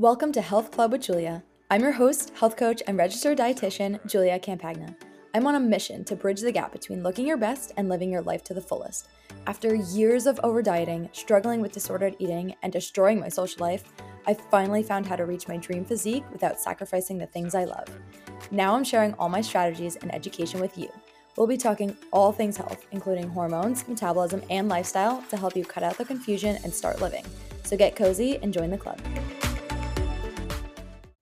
Welcome to Health Club with Julia. I'm your host, health coach, and registered dietitian, Julia Campagna. I'm on a mission to bridge the gap between looking your best and living your life to the fullest. After years of over dieting, struggling with disordered eating, and destroying my social life, I finally found how to reach my dream physique without sacrificing the things I love. Now I'm sharing all my strategies and education with you. We'll be talking all things health, including hormones, metabolism, and lifestyle to help you cut out the confusion and start living. So get cozy and join the club.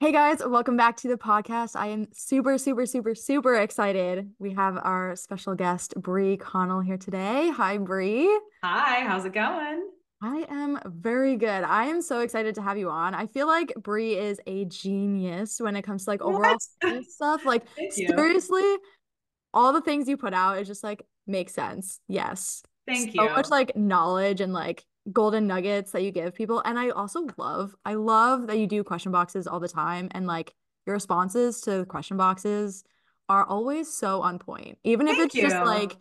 Hey guys, welcome back to the podcast. I am super, super, super, super excited. We have our special guest, Bree Connel, here today. Hi, Bree. Hi, how's it going? I am very good. I am so excited to have you on. I feel like Bree is a genius when it comes to like overall stuff. Like seriously, all the things you put out is just like makes sense. Yes. Thank so you. So much like knowledge and like golden nuggets that you give people. And I also love, I love that you do question boxes all the time and like your responses to question boxes are always so on point. Even if Thank it's you. just like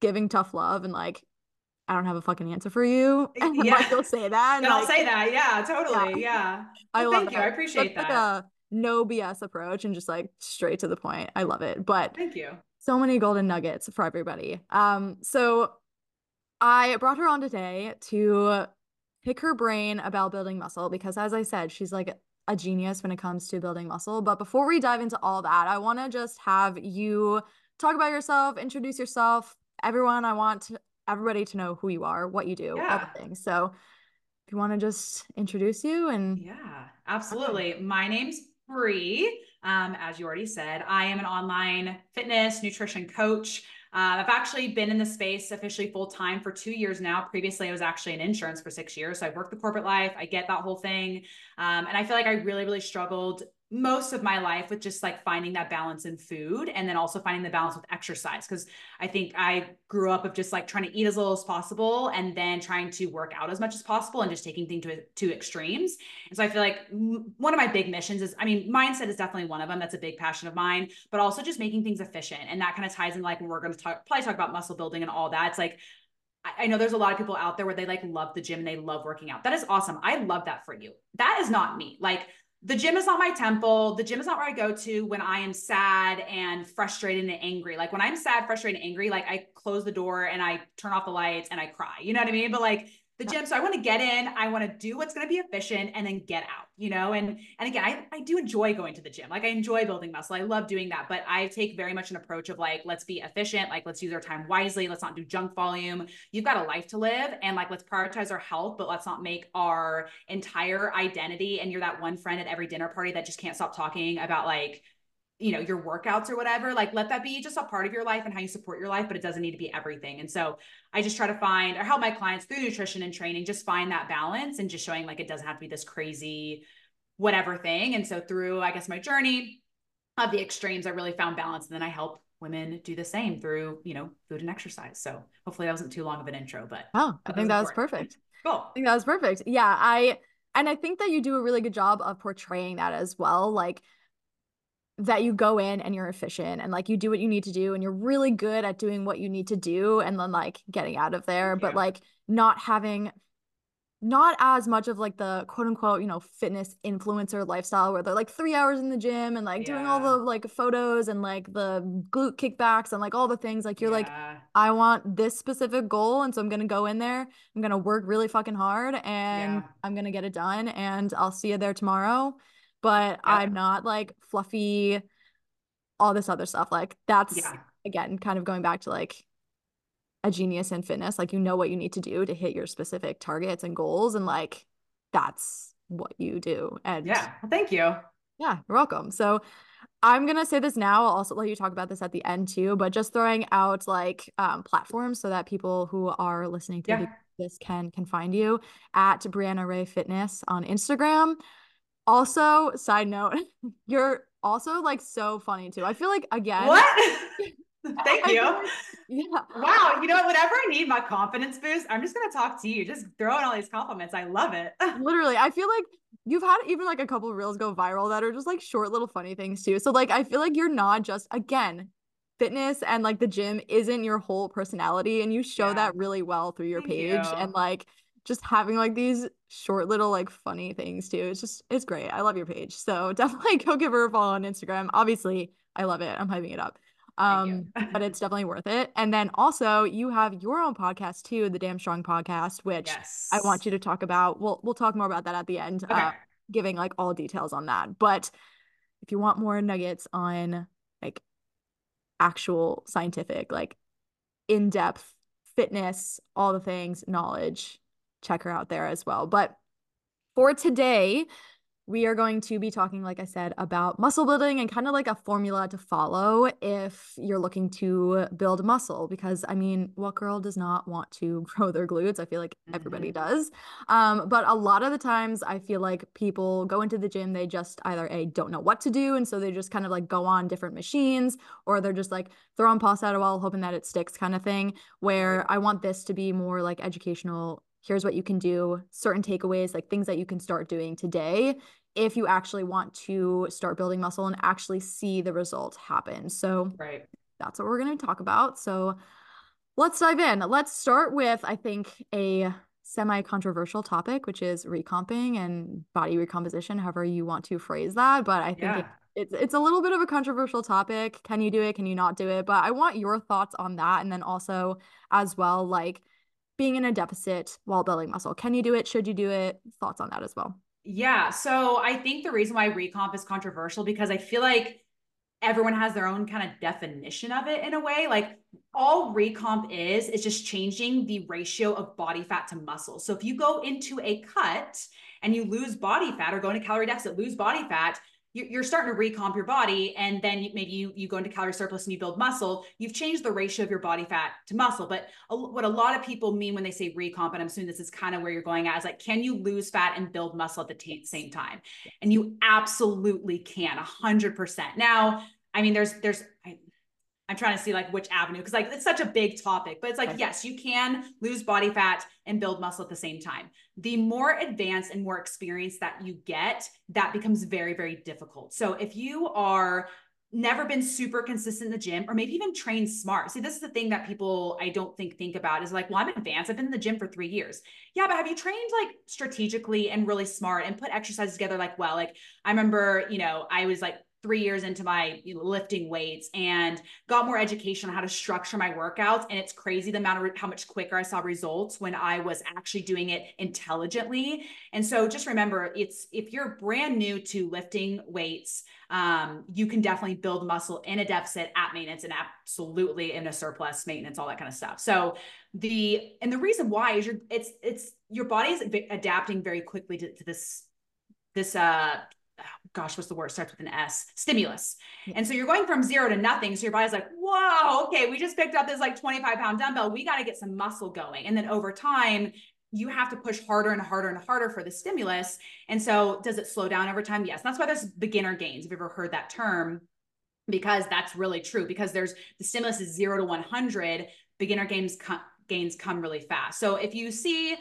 giving tough love and like I don't have a fucking answer for you. And yeah. like you'll say that. And, I'll say that. Yeah, totally. Yeah. yeah. I well, love thank that. you. I appreciate that. Like a no BS approach and just like straight to the point. I love it. But thank you. So many golden nuggets for everybody. Um, so I brought her on today to pick her brain about building muscle because as I said, she's like a genius when it comes to building muscle. But before we dive into all that, I want to just have you talk about yourself, introduce yourself. Everyone, I want everybody to know who you are, what you do, yeah. all the things. So if you want to just introduce you and Yeah, absolutely. My name's Bree. Um, as you already said, I am an online fitness nutrition coach. Uh, I've actually been in the space officially full time for two years now. Previously, I was actually in insurance for six years. So I've worked the corporate life. I get that whole thing. Um, and I feel like I really, really struggled most of my life with just like finding that balance in food and then also finding the balance with exercise because i think i grew up of just like trying to eat as little as possible and then trying to work out as much as possible and just taking things to, to extremes and so i feel like one of my big missions is i mean mindset is definitely one of them that's a big passion of mine but also just making things efficient and that kind of ties in like we're going to talk probably talk about muscle building and all that it's like I know there's a lot of people out there where they like love the gym and they love working out. That is awesome. I love that for you. That is not me. Like the gym is not my temple. The gym is not where I go to when I am sad and frustrated and angry. Like when I'm sad, frustrated, and angry, like I close the door and I turn off the lights and I cry. You know what I mean? But like the gym. So I want to get in, I want to do what's going to be efficient and then get out, you know? And, and again, I, I do enjoy going to the gym. Like I enjoy building muscle. I love doing that, but I take very much an approach of like, let's be efficient. Like let's use our time wisely. Let's not do junk volume. You've got a life to live and like, let's prioritize our health, but let's not make our entire identity. And you're that one friend at every dinner party that just can't stop talking about like, you know your workouts or whatever like let that be just a part of your life and how you support your life but it doesn't need to be everything. And so i just try to find or help my clients through nutrition and training just find that balance and just showing like it doesn't have to be this crazy whatever thing. And so through i guess my journey of the extremes i really found balance and then i help women do the same through you know food and exercise. So hopefully that wasn't too long of an intro but oh i think that was perfect. Cool. I think that was perfect. Yeah i and i think that you do a really good job of portraying that as well. Like that you go in and you're efficient and like you do what you need to do and you're really good at doing what you need to do and then like getting out of there but like not having not as much of like the quote unquote you know fitness influencer lifestyle where they're like three hours in the gym and like yeah. doing all the like photos and like the glute kickbacks and like all the things like you're yeah. like i want this specific goal and so i'm gonna go in there i'm gonna work really fucking hard and yeah. i'm gonna get it done and i'll see you there tomorrow but yeah. I'm not like fluffy, all this other stuff. Like that's yeah. again kind of going back to like a genius in fitness. Like you know what you need to do to hit your specific targets and goals, and like that's what you do. And yeah, well, thank you. Yeah, you're welcome. So I'm gonna say this now. I'll also let you talk about this at the end too, but just throwing out like um, platforms so that people who are listening to yeah. this can can find you at Brianna Rae Fitness on Instagram. Also, side note, you're also like so funny too. I feel like again. What? Thank you. Like, yeah. Wow. You know what? Whenever I need my confidence boost, I'm just gonna talk to you. Just throw in all these compliments. I love it. Literally, I feel like you've had even like a couple reels go viral that are just like short little funny things too. So like I feel like you're not just again fitness and like the gym isn't your whole personality and you show yeah. that really well through your Thank page you. and like just having like these short little like funny things too. It's just it's great. I love your page. So definitely go give her a follow on Instagram. Obviously, I love it. I'm hyping it up. Um, but it's definitely worth it. And then also you have your own podcast too, the Damn Strong podcast, which yes. I want you to talk about. We'll we'll talk more about that at the end, okay. uh, giving like all details on that. But if you want more nuggets on like actual scientific, like in-depth fitness, all the things, knowledge, check her out there as well. But for today, we are going to be talking, like I said, about muscle building and kind of like a formula to follow if you're looking to build muscle. Because I mean, what girl does not want to grow their glutes? I feel like everybody mm-hmm. does. Um, but a lot of the times, I feel like people go into the gym, they just either a don't know what to do, and so they just kind of like go on different machines, or they're just like throwing pulse at a wall, hoping that it sticks, kind of thing. Where I want this to be more like educational here's what you can do, certain takeaways, like things that you can start doing today if you actually want to start building muscle and actually see the result happen. So right. that's what we're going to talk about. So let's dive in. Let's start with, I think, a semi controversial topic, which is recomping and body recomposition, however you want to phrase that. But I think yeah. it, it's it's a little bit of a controversial topic. Can you do it? Can you not do it? But I want your thoughts on that. And then also as well, like being in a deficit while building muscle. Can you do it? Should you do it? Thoughts on that as well. Yeah. So I think the reason why recomp is controversial because I feel like everyone has their own kind of definition of it in a way. Like all recomp is, is just changing the ratio of body fat to muscle. So if you go into a cut and you lose body fat or go into calorie deficit, lose body fat, you're starting to recomp your body and then maybe you, you go into calorie surplus and you build muscle you've changed the ratio of your body fat to muscle. But a, what a lot of people mean when they say recomp and i'm assuming this is kind of where you're going at is like can you lose fat and build muscle at the same time? And you absolutely can 100% now i mean there's there's I, I'm trying to see like which avenue because like it's such a big topic, but it's like, yes, you can lose body fat and build muscle at the same time. The more advanced and more experience that you get, that becomes very, very difficult. So if you are never been super consistent in the gym or maybe even trained smart. See, this is the thing that people I don't think think about is like, well, I'm advanced. I've been in the gym for 3 years. Yeah, but have you trained like strategically and really smart and put exercises together like well? Like I remember, you know, I was like three years into my you know, lifting weights and got more education on how to structure my workouts. And it's crazy the amount of how much quicker I saw results when I was actually doing it intelligently. And so just remember, it's if you're brand new to lifting weights, um, you can definitely build muscle in a deficit at maintenance and absolutely in a surplus maintenance, all that kind of stuff. So the and the reason why is your it's it's your body is adapting very quickly to, to this this uh gosh, what's the word? Starts with an S, stimulus. And so you're going from zero to nothing. So your body's like, whoa, okay, we just picked up this like 25 pound dumbbell. We got to get some muscle going. And then over time, you have to push harder and harder and harder for the stimulus. And so does it slow down over time? Yes. That's why there's beginner gains. Have you ever heard that term? Because that's really true. Because there's the stimulus is zero to 100, beginner gains, gains come really fast. So if you see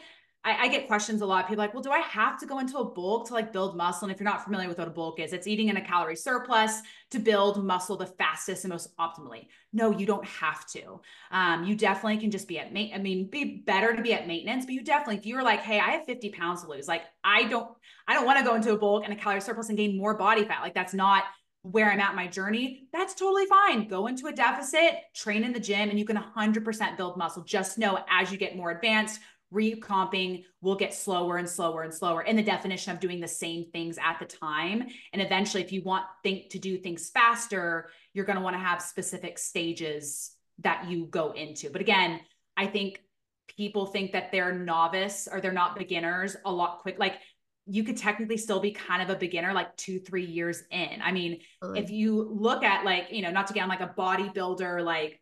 I, I, get questions a lot. People like, well, do I have to go into a bulk to like build muscle? And if you're not familiar with what a bulk is, it's eating in a calorie surplus to build muscle the fastest and most optimally. No, you don't have to. Um, you definitely can just be at mate. I mean, be better to be at maintenance, but you definitely, if you were like, hey, I have 50 pounds to lose, like I don't, I don't want to go into a bulk and a calorie surplus and gain more body fat. Like that's not where I'm at my journey, that's totally fine. Go into a deficit, train in the gym, and you can 100% build muscle. Just know as you get more advanced, recomping will get slower and slower and slower in the definition of doing the same things at the time. And eventually if you want think to do things faster you're going to want to have specific stages that you go into. But again i think people think that they're novice or they're not beginners a lot quick like you could technically still be kind of a beginner like two three years in. I mean if you look at like you know not to get on like a bodybuilder like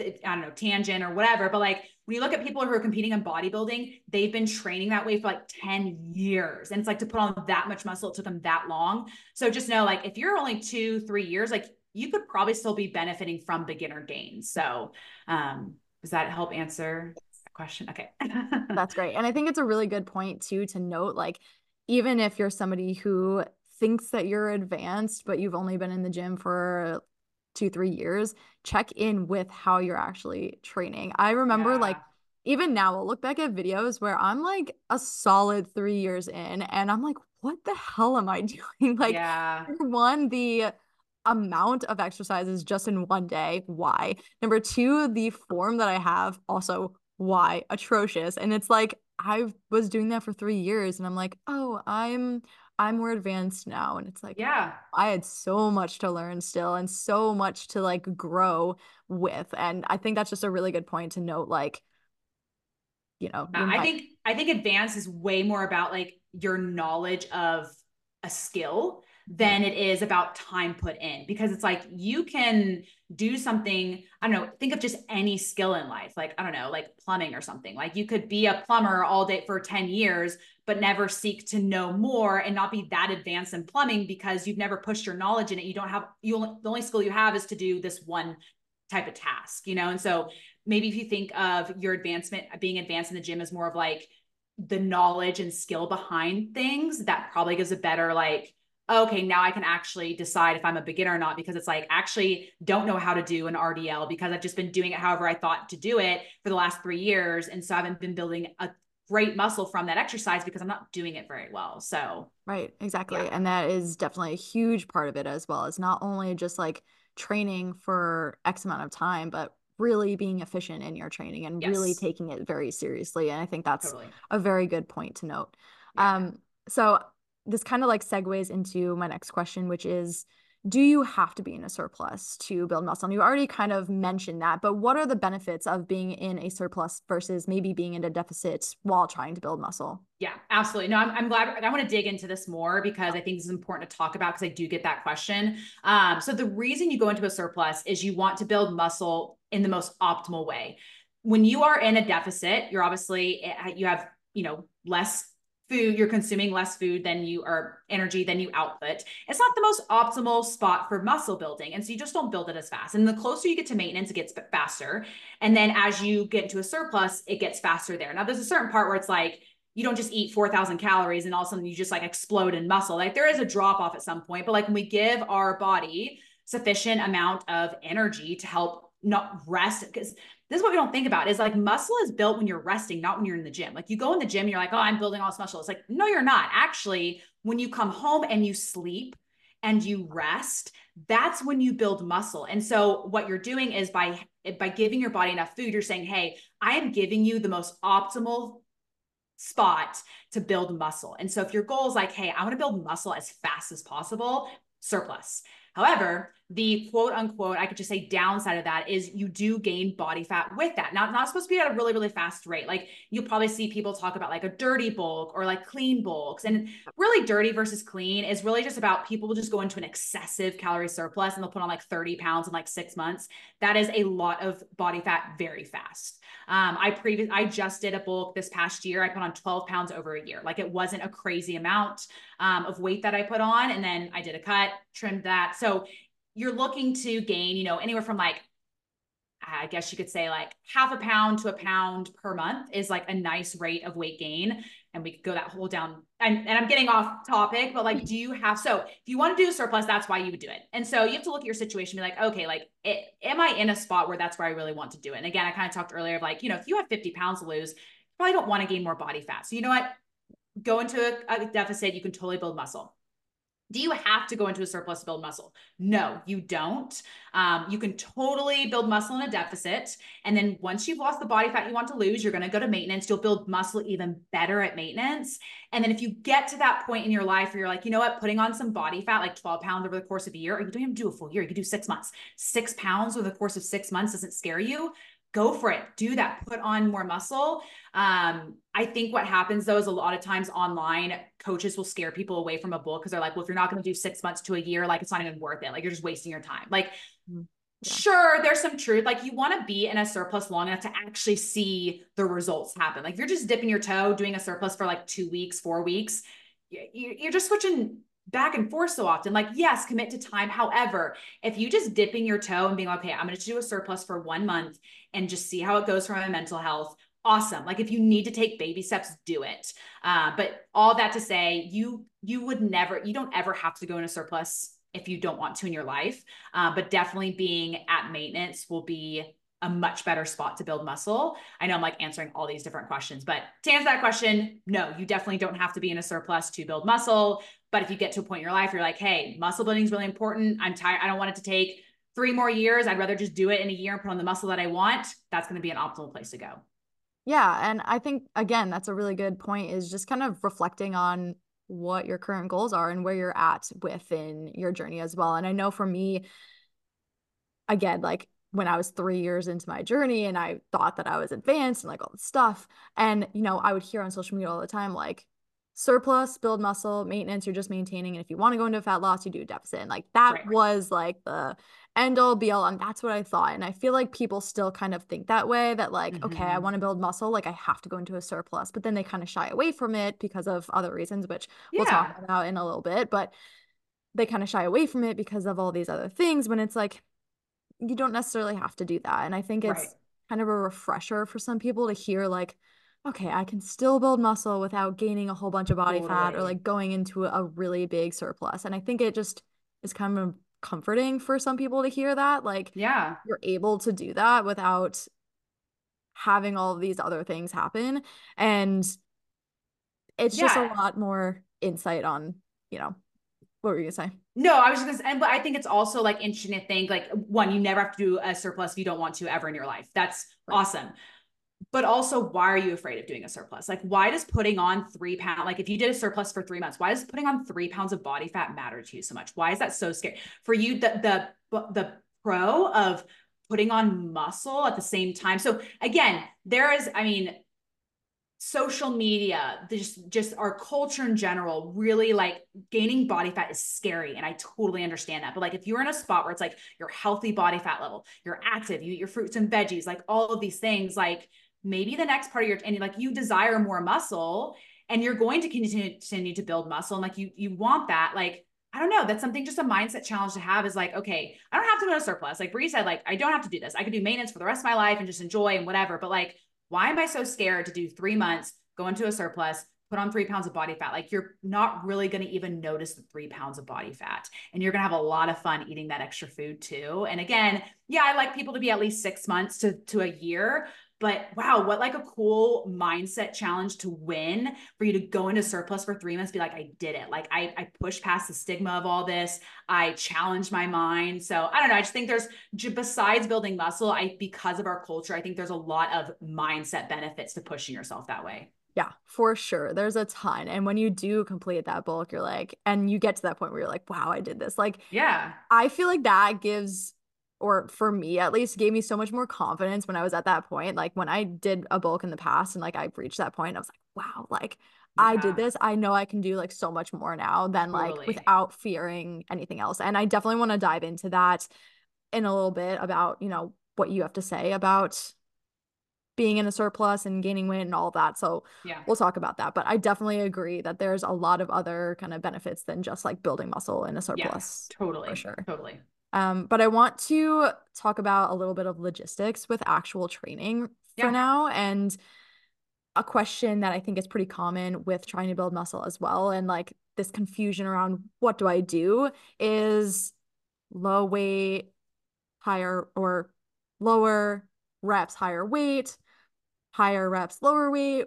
I don't know, tangent or whatever, but like when you look at people who are competing in bodybuilding, they've been training that way for like 10 years. And it's like to put on that much muscle, it took them that long. So just know, like, if you're only two, three years, like you could probably still be benefiting from beginner gains. So, um, does that help answer that question? Okay. That's great. And I think it's a really good point, too, to note like, even if you're somebody who thinks that you're advanced, but you've only been in the gym for two, three years, check in with how you're actually training. I remember yeah. like even now I'll look back at videos where I'm like a solid three years in and I'm like, what the hell am I doing? like, yeah. one, the amount of exercises just in one day, why? Number two, the form that I have, also why? Atrocious. And it's like, I was doing that for three years and I'm like, oh, I'm I'm more advanced now. And it's like, yeah, I had so much to learn still and so much to like grow with. And I think that's just a really good point to note, like, you know, uh, I think I think advanced is way more about like your knowledge of a skill than it is about time put in. Because it's like you can do something i don't know think of just any skill in life like i don't know like plumbing or something. Like you could be a plumber all day for 10 years but never seek to know more and not be that advanced in plumbing because you've never pushed your knowledge in it. You don't have you only, the only skill you have is to do this one type of task you know? And so maybe if you think of your advancement being advanced in the gym as more of like the knowledge and skill behind things that probably gives a better like okay, now I can actually decide if I'm a beginner or not because it's like actually don't know how to do an RDL because I've just been doing it however I thought to do it for the last three years. And so I haven't been building a great muscle from that exercise because I'm not doing it very well. So, right, exactly. Yeah. And that is definitely a huge part of it as well. It's not only just like training for X amount of time, but really being efficient in your training and yes. really taking it very seriously. And I think that's totally. a very good point to note. Yeah. Um, so this kind of like segues into my next question, which is do you have to be in a surplus to build muscle? And you already kind of mentioned that, but what are the benefits of being in a surplus versus maybe being in a deficit while trying to build muscle? Yeah, absolutely. No, I'm, I'm glad I want to dig into this more because I think this is important to talk about because I do get that question. Um, so the reason you go into a surplus is you want to build muscle in the most optimal way. When you are in a deficit, you're obviously eh, you have you know less food, you're consuming less food than you are energy than you output. It's not the most optimal spot for muscle building. And so you just don't build it as fast. And the closer you get to maintenance, it gets faster. And then as you get into a surplus, it gets faster there. Now there's a certain part where it's like, you don't just eat 4,000 calories and all of a sudden you just like explode in muscle. Like there is a drop off at some point, but like when we give our body sufficient amount of energy to help not rest, because this is what we don't think about is like muscle is built when you're resting, not when you're in the gym. Like you go in the gym, you're like, oh, I'm building all this muscle. It's like, no, you're not. Actually, when you come home and you sleep and you rest, that's when you build muscle. And so what you're doing is by by giving your body enough food, you're saying, hey, I am giving you the most optimal spot to build muscle. And so if your goal is like, hey, I want to build muscle as fast as possible, surplus. However, the quote unquote, I could just say downside of that is you do gain body fat with that. Not, not supposed to be at a really, really fast rate. Like you'll probably see people talk about like a dirty bulk or like clean bulks. And really dirty versus clean is really just about people will just go into an excessive calorie surplus and they'll put on like 30 pounds in like six months. That is a lot of body fat very fast. Um, I previous I just did a bulk this past year. I put on 12 pounds over a year. Like it wasn't a crazy amount um, of weight that I put on. And then I did a cut, trimmed that. So you're looking to gain, you know, anywhere from like, I guess you could say like half a pound to a pound per month is like a nice rate of weight gain. And we could go that whole down. And, and I'm getting off topic, but like, do you have, so if you want to do a surplus, that's why you would do it. And so you have to look at your situation, be like, okay, like, it, am I in a spot where that's where I really want to do it? And again, I kind of talked earlier of like, you know, if you have 50 pounds to lose, you probably don't want to gain more body fat. So you know what? Go into a, a deficit, you can totally build muscle do you have to go into a surplus to build muscle? No, you don't. Um, you can totally build muscle in a deficit. And then once you've lost the body fat you want to lose, you're going to go to maintenance. You'll build muscle even better at maintenance. And then if you get to that point in your life where you're like, you know what, putting on some body fat, like 12 pounds over the course of a year, or you don't even do a full year, you could do six months. Six pounds over the course of six months doesn't scare you go for it. Do that. Put on more muscle. Um, i think what happens though is a lot of times online coaches will scare people away from a bulk because they're like well if you're not going to do six months to a year like it's not even worth it. Like you're just wasting your time. Like mm, yeah. sure there's some truth. Like you want to be in a surplus long enough to actually see the results happen. Like if you're just dipping your toe doing a surplus for like two weeks four weeks you're just switching back and forth so often. Like, yes, commit to time. However, if you just dipping your toe and being like, okay, I'm going to do a surplus for one month and just see how it goes for my mental health. Awesome. Like if you need to take baby steps, do it. Uh, but all that to say, you you would never, you don't ever have to go in a surplus if you don't want to in your life. Uh, but definitely being at maintenance will be a much better spot to build muscle. I know I'm like answering all these different questions, but to answer that question, no, you definitely don't have to be in a surplus to build muscle. But if you get to a point in your life, you're like, hey, muscle building is really important. I'm tired. I don't want it to take three more years. I'd rather just do it in a year and put on the muscle that I want. That's going to be an optimal place to go. Yeah. And I think, again, that's a really good point is just kind of reflecting on what your current goals are and where you're at within your journey as well. And I know for me, again, like when I was three years into my journey and I thought that I was advanced and like all this stuff. And, you know, I would hear on social media all the time, like, surplus, build muscle, maintenance, you're just maintaining. And if you want to go into a fat loss, you do a deficit. And like that right. was like the end all be all. And that's what I thought. And I feel like people still kind of think that way that like, mm-hmm. okay, I mm-hmm. want to build muscle, like I have to go into a surplus. But then they kind of shy away from it because of other reasons, which yeah. we'll talk about in a little bit. But they kind of shy away from it because of all these other things when it's like, you don't necessarily have to do that. And I think it's right. kind of a refresher for some people to hear like, okay, I can still build muscle without gaining a whole bunch of body totally. fat or like going into a really big surplus. And I think it just is kind of comforting for some people to hear that. Like, yeah, you're able to do that without having all of these other things happen. And it's yeah. just a lot more insight on, you know, what were you gonna say? No, I was just gonna say, and but I think it's also like interesting to think like one, you never have to do a surplus if you don't want to ever in your life. That's right. awesome but also why are you afraid of doing a surplus? Like why does putting on three pounds like if you did a surplus for three months why does putting on three pounds of body fat matter to you so much? Why is that so scary? For you the the the pro of putting on muscle at the same time. So again there is i mean social media just just our culture in general really like gaining body fat is scary and i totally understand that. But like if you're in a spot where it's like your healthy body fat level you're active you eat your fruits and veggies like all of these things like maybe the next part of your and like you desire more muscle and you're going to continue, continue to build muscle and like you you want that like I don't know. That's something just a mindset challenge to have is like, okay, I don't have to go to surplus. Like Bree said, like, I don't have to do this. I could do maintenance for the rest of my life and just enjoy and whatever. But like, why am I so scared to do three months, go into a surplus, put on three pounds of body fat? Like, you're not really going to even notice the three pounds of body fat. And you're going to have a lot of fun eating that extra food too. And again, yeah, I like people to be at least six months to, to a year but wow, what like a cool mindset challenge to win for you to go into surplus for three months, be like, I did it. Like I, I pushed past the stigma of all this. I challenged my mind. So I don't know. I just think there's besides building muscle, I because of our culture, I think there's a lot of mindset benefits to pushing yourself that way. Yeah, for sure. There's a ton. And when you do complete that bulk, you're like, and you get to that point where you're like, wow, I did this. Like, yeah, I feel like that gives or for me at least gave me so much more confidence when I was at that point. Like when I did a bulk in the past and like I reached that point, I was like, wow, like yeah. I did this. I know I can do like so much more now than totally. like without fearing anything else. And I definitely want to dive into that in a little bit about, you know, what you have to say about being in a surplus and gaining weight and all that. So yeah, we'll talk about that. But I definitely agree that there's a lot of other kind of benefits than just like building muscle in a surplus. Yeah, totally. For sure. Totally. Um, but I want to talk about a little bit of logistics with actual training for yeah. now. And a question that I think is pretty common with trying to build muscle as well. And like this confusion around what do I do is low weight, higher or lower reps, higher weight, higher reps, lower weight,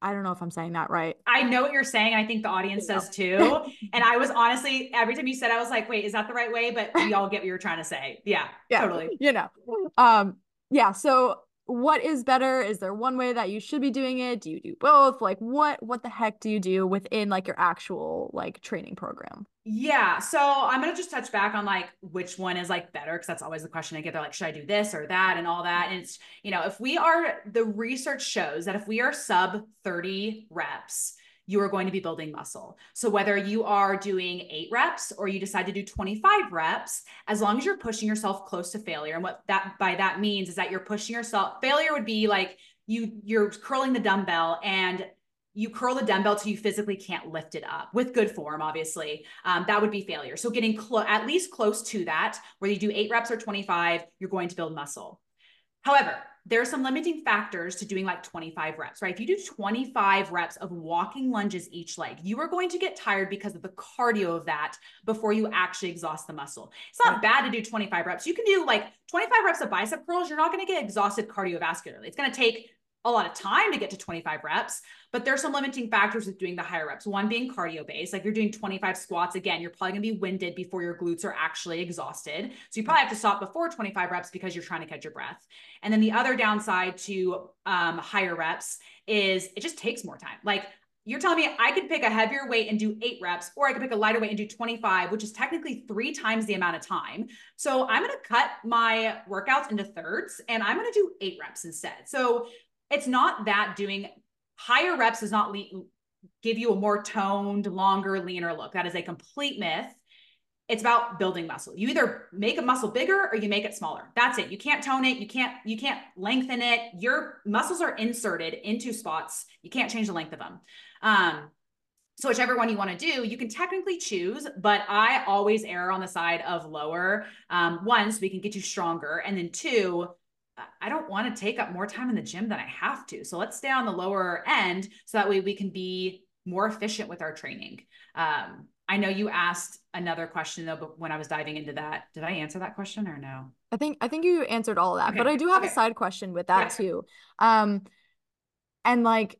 I don't know if I'm saying that right. I know what you're saying. I think the audience does too. and I was honestly, every time you said, I was like, wait, is that the right way? But we all get what you're trying to say. Yeah, yeah totally. You know, um, yeah. So what is better? Is there one way that you should be doing it? Do you do both? Like what, what the heck do you do within like your actual like training program? Yeah. So I'm going to just touch back on like which one is like better because that's always the question I get. They're like, should I do this or that and all that? And it's, you know, if we are, the research shows that if we are sub 30 reps, you are going to be building muscle. So whether you are doing eight reps or you decide to do 25 reps, as long as you're pushing yourself close to failure. And what that by that means is that you're pushing yourself. Failure would be like you you're curling the dumbbell and you curl the dumbbell till you physically can't lift it up with good form, obviously. Um, that would be failure. So getting close, at least close to that, where you do eight reps or 25, you're going to build muscle. However, there are some limiting factors to doing like 25 reps, right? If you do 25 reps of walking lunges each leg, you are going to get tired because of the cardio of that before you actually exhaust the muscle. It's not bad to do 25 reps. You can do like 25 reps of bicep curls. You're not going to get exhausted cardiovascularly. It's going to take a lot of time to get to 25 reps, but there's some limiting factors with doing the higher reps. One being cardio based, like you're doing 25 squats again, you're probably gonna be winded before your glutes are actually exhausted. So you probably have to stop before 25 reps because you're trying to catch your breath. And then the other downside to um, higher reps is it just takes more time. Like you're telling me I could pick a heavier weight and do eight reps, or I could pick a lighter weight and do 25, which is technically three times the amount of time. So I'm going to cut my workouts into thirds and I'm going to do eight reps instead. So it's not that doing higher reps does not le- give you a more toned, longer, leaner look. That is a complete myth. It's about building muscle. You either make a muscle bigger or you make it smaller. That's it. You can't tone it. You can't you can't lengthen it. Your muscles are inserted into spots. You can't change the length of them. Um, so whichever one you want to do, you can technically choose, but I always err on the side of lower. Um, one, so we can get you stronger, and then two, I don't want to take up more time in the gym than I have to. So let's stay on the lower end so that way we can be more efficient with our training. Um, I know you asked another question though, but when I was diving into that, did I answer that question or no? I think I think you answered all of that, okay. but I do have okay. a side question with that yeah. too. Um, and like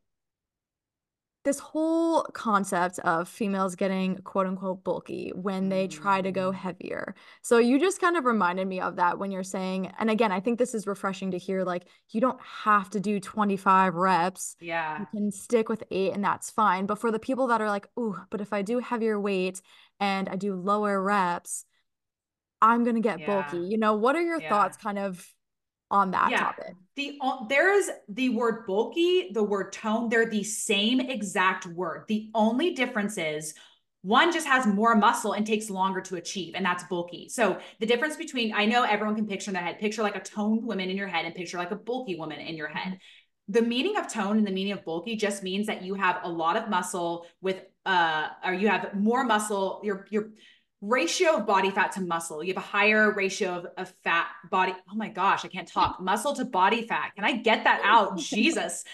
this whole concept of females getting quote unquote bulky when they try to go mm. heavier. So you just kind of reminded me of that when you're saying, and again, I think this is refreshing to hear like you don't have to do 25 reps. Yeah. You can stick with eight and that's fine. But for the people that are like, oh, but if I do heavier weight and I do lower reps, I'm gonna get yeah. bulky. You know, what are your yeah. thoughts kind of on that yeah. topic. The there is the word bulky, the word tone, they're the same exact word. The only difference is one just has more muscle and takes longer to achieve, and that's bulky. So the difference between I know everyone can picture in their head, picture like a toned woman in your head and picture like a bulky woman in your head. The meaning of tone and the meaning of bulky just means that you have a lot of muscle with uh or you have more muscle, you're you're ratio of body fat to muscle. You have a higher ratio of, of fat body. Oh my gosh, I can't talk. Muscle to body fat. Can I get that out? Jesus.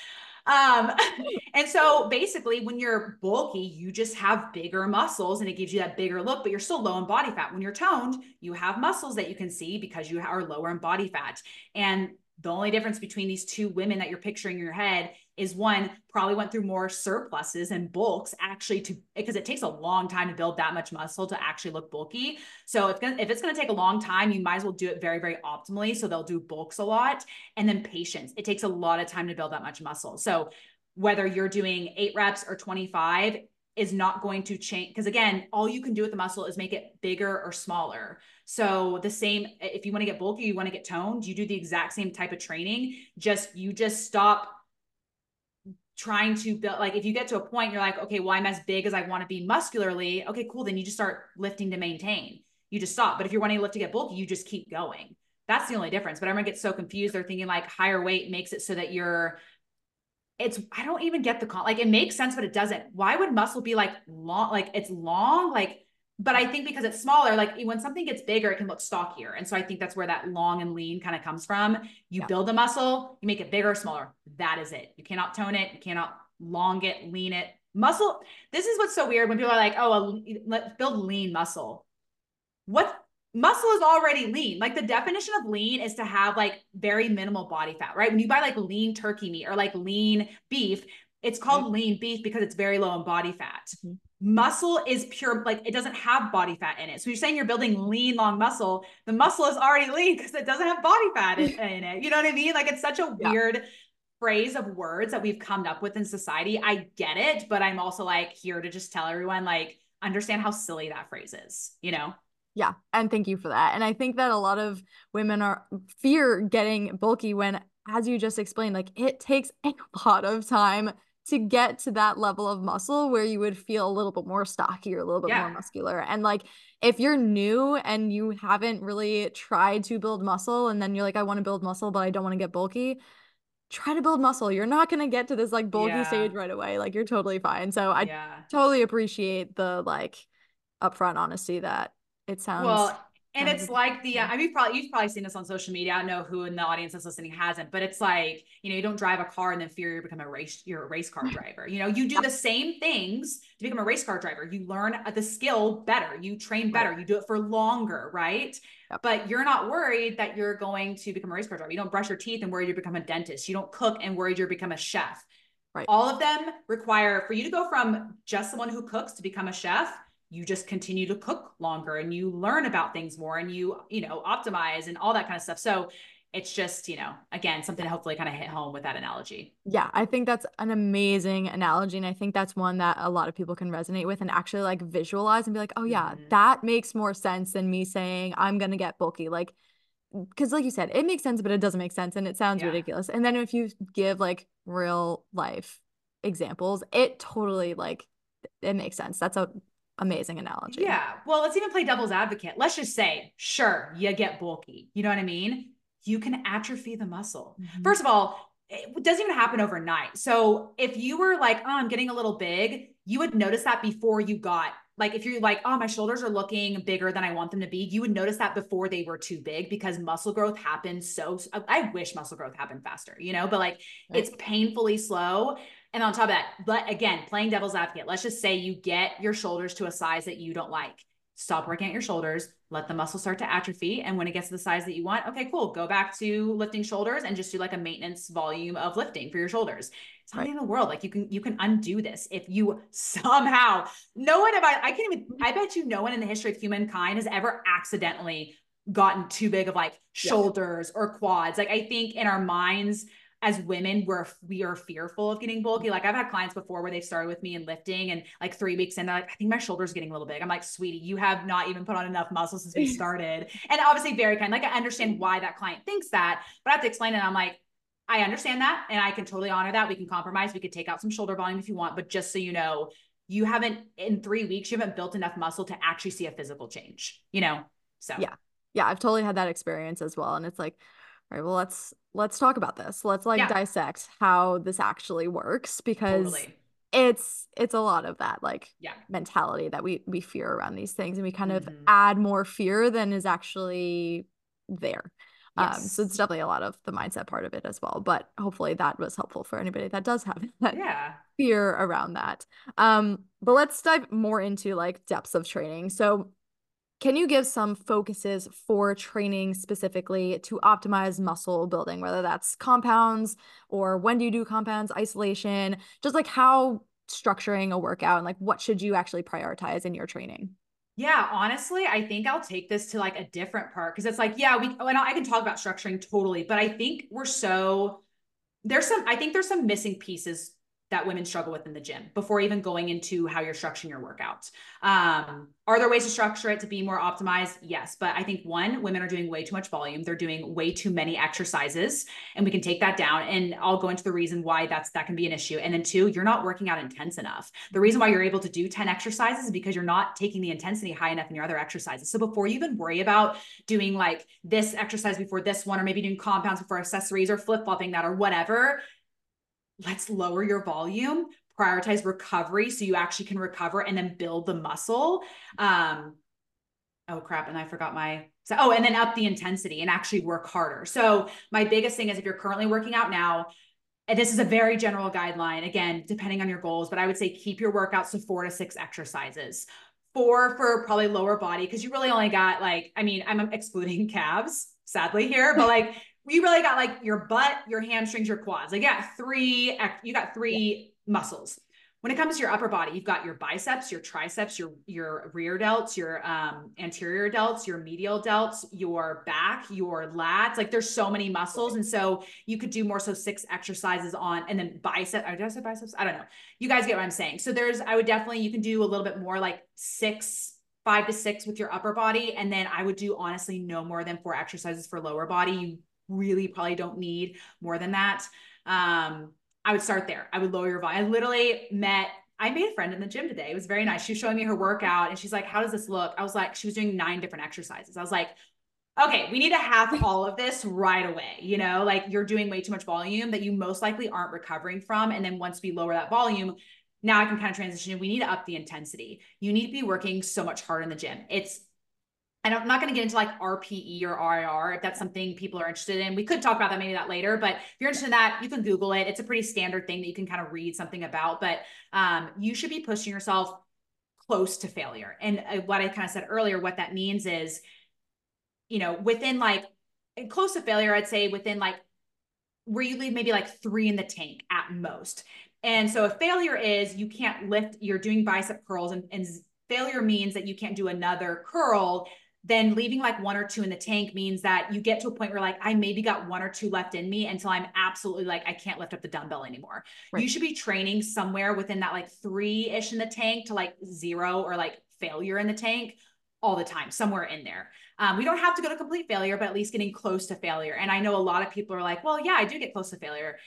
Um, and so basically, when you're bulky, you just have bigger muscles and it gives you that bigger look, but you're still low in body fat. When you're toned, you have muscles that you can see because you are lower in body fat. And the only difference between these two women that you're picturing in your head is one probably went through more surpluses and bulks actually to because it takes a long time to build that much muscle to actually look bulky. So if, if it's going to take a long time, you might as well do it very, very optimally. So they'll do bulks a lot. And then patience. It takes a lot of time to build that much muscle. So whether you're doing eight reps or 25 is not going to change because again all you can do with the muscle is make it bigger or smaller so the same if you want to get bulky you want to get toned you do the exact same type of training just you just stop trying to build like if you get to a point you're like okay well i'm as big as i want to be muscularly. Okay cool then you just start lifting to maintain. You just stop. But if you're wanting to lift to get bulky you just keep going. That's the only difference. But everyone gets so confused. They're thinking like higher weight makes it so that you're it's i don't even get the con like it makes sense but it doesn't. Why would muscle be like long like it's long? Like but I think because it's smaller, like when something gets bigger, it can look stockier. And so I think that's where that long and lean kind of comes from. You yeah. build a muscle, you make it bigger or smaller. That is it. You cannot tone it. You cannot long it, lean it. Muscle. This is what's so weird when people are like, oh, let's build lean muscle. What muscle is already lean. Like the definition of lean is to have like very minimal body fat, right? When you buy like lean turkey meat or like lean beef, it's called mm-hmm. lean beef because it's very low in body fat. Mm-hmm muscle is pure like it doesn't have body fat in it. So you're saying you're building lean long muscle. The muscle is already lean because it doesn't have body fat in, in, it. You know what i mean? Like it's such a yeah. weird phrase of words that we've come up with in society. I get it but i'm also like here to just tell everyone like understand how silly that phrase is you know? Yeah and thank you for that. And i think that a lot of women are fear getting bulky when as you just explained like it takes a lot of time to get to that level of muscle where you would feel a little bit more stocky or a little bit yeah. more muscular. And like if you're new and you haven't really tried to build muscle and then you're like, I want to build muscle, but I don't want to get bulky, try to build muscle. You're not going to get to this like bulky yeah. stage right away. Like you're totally fine. So I yeah. totally appreciate the like upfront honesty that it sounds well and it's like the uh, I mean, you've probably you've probably seen this on social media. I don't know who in the audience that's listening hasn't, but it's like you know you don't drive a car and then fear you become a race you're a race car mm. driver. You know you do the same things to become a race car driver. You learn uh, the skill better. You train better. You do it for longer, right? But you're not worried that you're going to become a race car driver. You don't brush your teeth and worry you become a dentist. You don't cook and worried you become a chef. Right. All of them require for you to go from just someone who cooks to become a chef you just continue to cook longer and you learn about things more and you you know optimize and all that kind of stuff. So it's just you know again something to hopefully kind of hit home with that analogy. Yeah i think that's an amazing analogy and i think that's one that a lot of people can resonate with and actually like visualize and be like oh yeah mm-hmm. that makes more sense than me saying i'm gonna get bulky. Like because like you said it makes sense but it doesn't make sense and it sounds yeah. ridiculous. And then if you give like real life examples it totally like it makes sense. That's a amazing analogy. Yeah. Well, let's even play devil's advocate. Let's just say, sure, you get bulky. You know what I mean? You can atrophy the muscle. Mm-hmm. First of all, it doesn't even happen overnight. So if you were like, oh, I'm getting a little big, you would notice that before you got like if you're like, oh, my shoulders are looking bigger than I want them to be, you would notice that before they were too big because muscle growth happens so I wish muscle growth happened faster, you know, but like right. it's painfully slow. And on top of that, but again, playing devil's advocate, let's just say you get your shoulders to a size that you don't like. Stop working at your shoulders, let the muscle start to atrophy. And when it gets to the size that you want, okay, cool. Go back to lifting shoulders and just do like a maintenance volume of lifting for your shoulders. It's not right. in the world. Like you can, you can undo this if you somehow, no one about, I can't even, I bet you no one in the history of humankind has ever accidentally gotten too big of like shoulders yeah. or quads. Like I think in our minds, as women we're we are fearful of getting bulky. Like i've had clients before where they've started with me in lifting and like three weeks in they're like i think my shoulder's getting a little big. I'm like sweetie you have not even put on enough muscle since we started. And obviously very kind. Like i understand why that client thinks that but i have to explain it. I'm like i understand that and i can totally honor that. We can compromise. We could take out some shoulder volume if you want but just so you know you haven't in three weeks you haven't built enough muscle to actually see a physical change you know? So. Yeah. Yeah i've totally had that experience as well. And it's like all right well let's let's talk about this. Let's like yeah. dissect how this actually works because totally. it's it's a lot of that like yeah. mentality that we we fear around these things and we kind mm-hmm. of add more fear than is actually there. Yes. Um, so it's definitely a lot of the mindset part of it as well. But hopefully that was helpful for anybody that does have that yeah. fear around that. Um, but let's dive more into like depths of training. So can you give some focuses for training specifically to optimize muscle building, whether that's compounds or when do you do compounds, isolation, just like how structuring a workout and like what should you actually prioritize in your training? Yeah, honestly, I think I'll take this to like a different part because it's like, yeah, we oh, and I can talk about structuring totally, but I think we're so there's some I think there's some missing pieces that women struggle with in the gym before even going into how you're structuring your workouts. Um, are there ways to structure it to be more optimized? Yes. But I think one, women are doing way too much volume. They're doing way too many exercises and we can take that down. And I'll go into the reason why that's, that can be an issue. And then two, you're not working out intense enough. The reason why you're able to do 10 exercises is because you're not taking the intensity high enough in your other exercises. So before you even worry about doing like this exercise before this one, or maybe doing compounds before accessories or flip flopping that or whatever, let's lower your volume prioritize recovery so you actually can recover and then build the muscle. Um oh crap and i forgot my so oh and then up the intensity and actually work harder. So my biggest thing is if you're currently working out now and this is a very general guideline again depending on your goals but i would say keep your workouts to four to six exercises. Four for probably lower body because you really only got like i mean i'm excluding calves sadly here but like we really got like your butt, your hamstrings, your quads. Like, yeah, three, you got three yeah. muscles. When it comes to your upper body, you've got your biceps, your triceps, your your rear delts, your um, anterior delts, your medial delts, your back, your lats. Like there's so many muscles, and so you could do more so six exercises on, and then bicep. Did I say biceps? I don't know. You guys get what I'm saying. So there's, I would definitely you can do a little bit more like six five to six with your upper body. And then I would do honestly no more than four exercises for lower body. You really probably don't need more than that. Um, I would start there. I would lower your volume. I literally met, I made a friend in the gym today. It was very nice. She was showing me her workout and she's like, How does this look? I was like, She was doing nine different exercises. I was like, Okay, we need to have all of this right away. You know, like you're doing way too much volume that you most likely aren't recovering from. And then once we lower that volume, now I can kind of transition. We need to up the intensity. You need to be working so much harder in the gym. It's and I'm not going to get into like RPE or RIR if that's something people are interested in. We could talk about that maybe that later, but if you're interested in that, you can Google it. It's a pretty standard thing that you can kind of read something about, but um, you should be pushing yourself close to failure. And uh, what I kind of said earlier, what that means is, you know, within like close to failure, I'd say within like where you leave maybe like three in the tank at most. And so a failure is you can't lift, you're doing bicep curls and, and failure means that you can't do another curl then leaving like one or two in the tank means that you get to a point where like I maybe got one or two left in me until I'm absolutely like I can't lift up the dumbbell anymore. Right. You should be training somewhere within that like 3ish in the tank to like 0 or like failure in the tank all the time, somewhere in there. Um, we don't have to go to complete failure, but at least getting close to failure. And I know a lot of people are like, well, yeah, I do get close to failure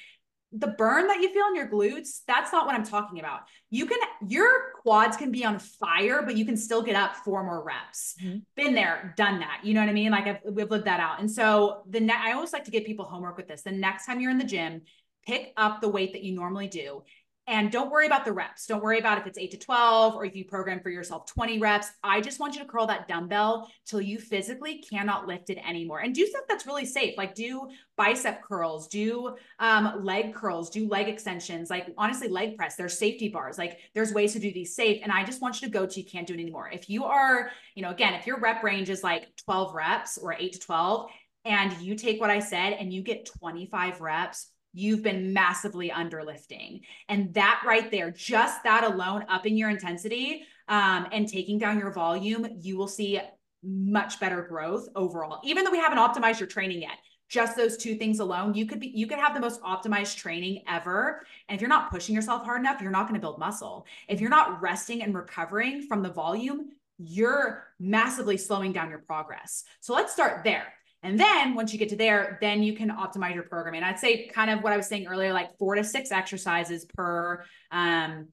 the burn that you feel in your glutes, that's not what I'm talking about. You can, your quads can be on fire, but you can still get up four more reps. Mm-hmm. Been there, done that. You know what I mean? Like I've, we've lived that out. And so the ne- I always like to give people homework with this. The next time you're in the gym, pick up the weight that you normally do and don't worry about the reps. Don't worry about if it's eight to 12 or if you program for yourself 20 reps. I just want you to curl that dumbbell till you physically cannot lift it anymore. And do stuff that's really safe. Like do bicep curls, do um, leg curls, do leg extensions. Like honestly, leg press, there's safety bars. Like there's ways to do these safe. And I just want you to go to you can't do it anymore. If you are, you know, again, if your rep range is like 12 reps or eight to 12, and you take what I said and you get 25 reps you've been massively underlifting. And that right there, just that alone, upping your intensity um, and taking down your volume, you will see much better growth overall. Even though we haven't optimized your training yet, just those two things alone, you could be you could have the most optimized training ever. And if you're not pushing yourself hard enough, you're not going to build muscle. If you're not resting and recovering from the volume, you're massively slowing down your progress. So let's start there. And then once you get to there, then you can optimize your programming. I'd say kind of what I was saying earlier, like four to six exercises per um,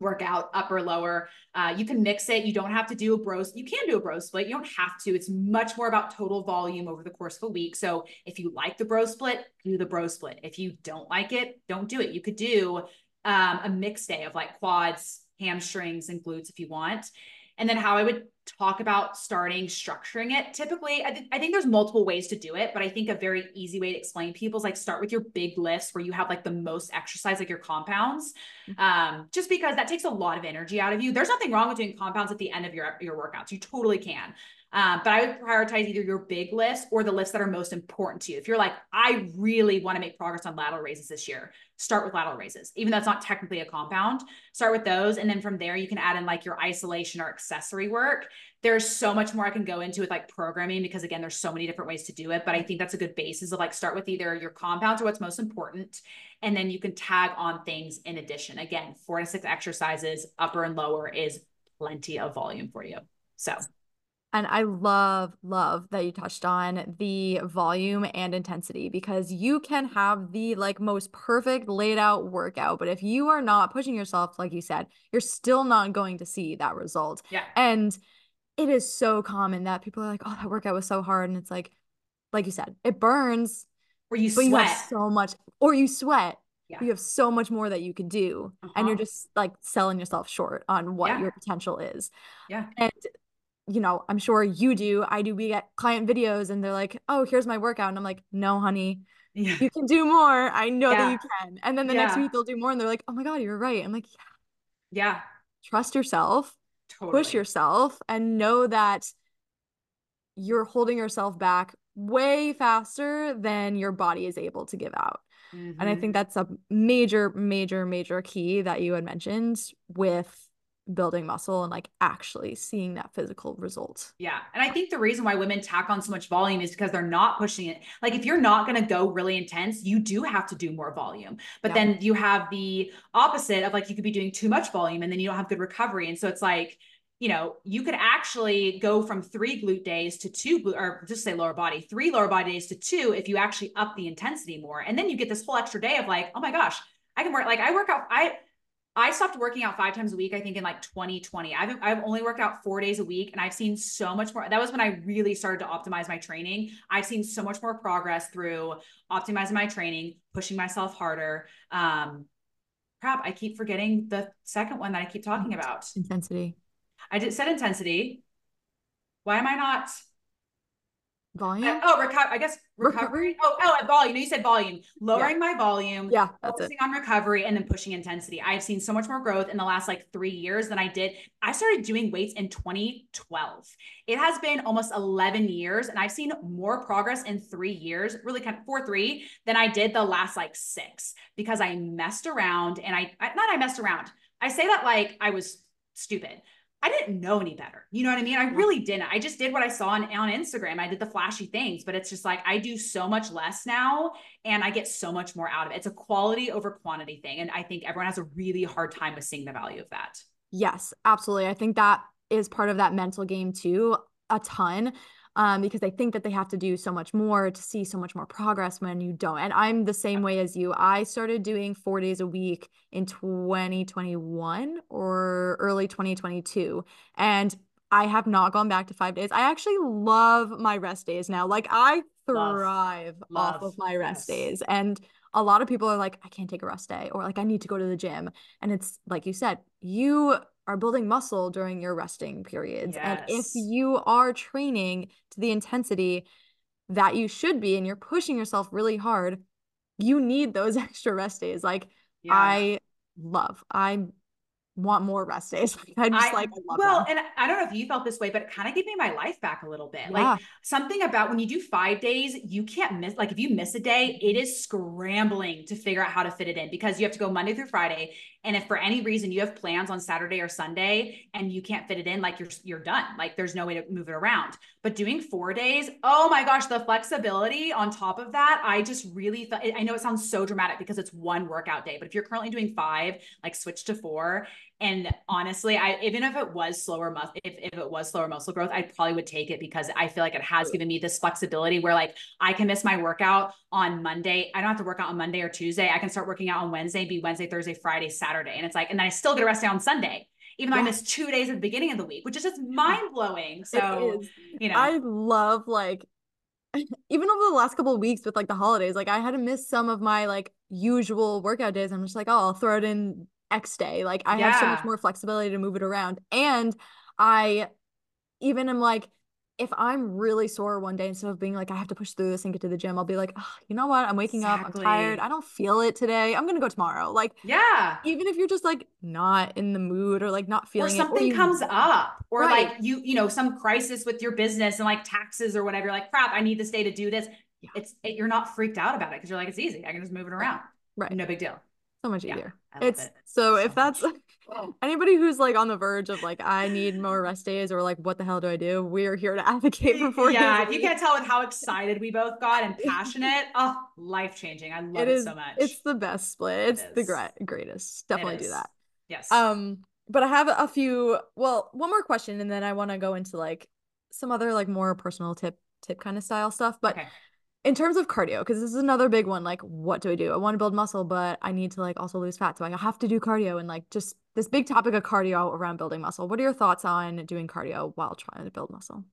workout, upper, lower. Uh, you can mix it. You don't have to do a bro. You can do a bro split. You don't have to. It's much more about total volume over the course of a week. So if you like the bro split, do the bro split. If you don't like it, don't do it. You could do um, a mixed day of like quads, hamstrings, and glutes if you want. And then how I would talk about starting structuring it. Typically, I, th- I, think there's multiple ways to do it, but I think a very easy way to explain people is like start with your big lifts where you have like the most exercise, like your compounds, mm-hmm. um, just because that takes a lot of energy out of you. There's nothing wrong with doing compounds at the end of your your workouts. You totally can. Um, but I would prioritize either your big lifts or the lifts that are most important to you. If you're like, I really want to make progress on lateral raises this year, start with lateral raises, even though it's not technically a compound. Start with those. And then from there, you can add in like your isolation or accessory work. There's so much more I can go into with like programming because, again, there's so many different ways to do it. But I think that's a good basis of like start with either your compounds or what's most important. And then you can tag on things in addition. Again, four to six exercises, upper and lower is plenty of volume for you. So and I love, love that you touched on the volume and intensity because you can have the like most perfect laid out workout. But if you are not pushing yourself, like you said, you're still not going to see that result. Yeah. And it is so common that people are like, oh, that workout was so hard. And it's like, like you said, it burns. Or you sweat. you have so much, or you sweat. Yeah. You have so much more that you could do. Uh-huh. And you're uh-huh. just like selling yourself short on what yeah. your potential is. Yeah. And you know, I'm sure you do. I do. We get client videos and they're like, oh, here's my workout. And I'm like, no, honey, yeah. you can do more. I know yeah. that you can. And then the yeah. next week they'll do more and they're like, oh my God, you're right. I'm like, yeah. Yeah. Trust yourself, totally. push yourself, and know that you're holding yourself back way faster than your body is able to give out. Mm-hmm. And I mm-hmm. think that's a major, major, major key that you had mentioned with building muscle and like actually seeing that physical result. Yeah. And I think the reason why women tack on so much volume is because they're not pushing it. Like if you're not going to go really intense, you do have to do more volume. But yeah. then you have the opposite of like you could be doing too much volume and then you don't have good recovery. And so it's like, you know, you could actually go from three glute days to two or just say lower body, three lower body days to two if you actually up the intensity more. And then you get this whole extra day of like, oh my gosh, I can work like I work out. I I stopped working out five times a week, I think in like 2020. I've, I've only worked out four days a week and I've seen so much more. That was when I really started to optimize my training. I've seen so much more progress through optimizing my training, pushing myself harder. Um, crap, I keep forgetting the second one that I keep talking about intensity. I did said intensity. why am I not volume? Uh, oh, reco- I guess recovery. recovery. Oh, oh, volume. You said volume. Lowering yeah. my volume. Yeah, that's focusing it. on recovery and then pushing intensity. I've seen so much more growth in the last like three years than I did. I started doing weights in 2012. It has been almost 11 years, and I've seen more progress in three years, really kind of four, three, than I did the last like six because I messed around and I, I not I messed around. I say that like I was stupid. I didn't know any better. You know what I mean? I really didn't. I just did what I saw on, on Instagram. I did the flashy things, but it's just like I do so much less now and I get so much more out of it. It's a quality over quantity thing. And I think everyone has a really hard time with seeing the value of that. Yes, absolutely. I think that is part of that mental game too, a ton um, because they think that they have to do so much more to see so much more progress when you don't. And I'm the same way as you. I started doing four days a week in 2021 or early 2022. And I have not gone back to five days. I actually love my rest days now. Like I thrive love, off love. of my rest yes. days. And a lot of people are like, I can't take a rest day, or like, I need to go to the gym. And it's like you said, you are building muscle during your resting periods. Yes. And if you are training to the intensity that you should be and you're pushing yourself really hard, you need those extra rest days. Like yeah. I love, I want more rest days. I just I, like I well, them. and I don't know if you felt this way, but it kind of gave me my life back a little bit. Yeah. Like something about when you do five days, you can't miss. Like if you miss a day, it is scrambling to figure out how to fit it in because you have to go Monday through Friday. And if for any reason you have plans on Saturday or Sunday and you can't fit it in, like you're you're done. Like there's no way to move it around. But doing four days, oh my gosh, the flexibility on top of that, I just really thought. I know it sounds so dramatic because it's one workout day, but if you're currently doing five, like switch to four. And honestly, I even if it was slower muscle, if, if it was slower muscle growth, I probably would take it because I feel like it has given me this flexibility where like I can miss my workout on Monday. I don't have to work out on Monday or Tuesday. I can start working out on Wednesday, be Wednesday, Thursday, Friday, Saturday. And it's like, and then I still get a rest day on Sunday even though yeah. I missed two days at the beginning of the week, which is just mind blowing. So, you know, I love like even over the last couple of weeks with like the holidays, like I had to miss some of my like usual workout days. I'm just like, oh, I'll throw it in X day. Like I yeah. have so much more flexibility to move it around. And I even am like, if I'm really sore one day, instead of being like, I have to push through this and get to the gym, I'll be like, oh, you know what? I'm waking exactly. up. I'm tired. I don't feel it today. I'm going to go tomorrow. Like, yeah. Even if you're just like not in the mood or like not feeling or something it, or comes up or right. like you, you know, some crisis with your business and like taxes or whatever. You're like, crap, I need this day to do this. Yeah. It's, it, you're not freaked out about it because you're like, it's easy. I can just move it around. Right. No big deal. So much easier. Yeah, it's it. so, so if that's anybody who's like on the verge of like I need more rest days or like what the hell do I do? We're here to advocate for four Yeah, if you can't tell with how excited we both got and passionate, oh, life changing. I love it, is, so much. It's the best split. It's it the great greatest. Definitely do that. Yes. Um, but I have a few. Well, one more question, and then I want to go into like some other like more personal tip tip kind of style stuff. But okay in terms of cardio because this is another big one like what do i do i want to build muscle but i need to like also lose fat so i have to do cardio and like just this big topic of cardio around building muscle what are your thoughts on doing cardio while trying to build muscle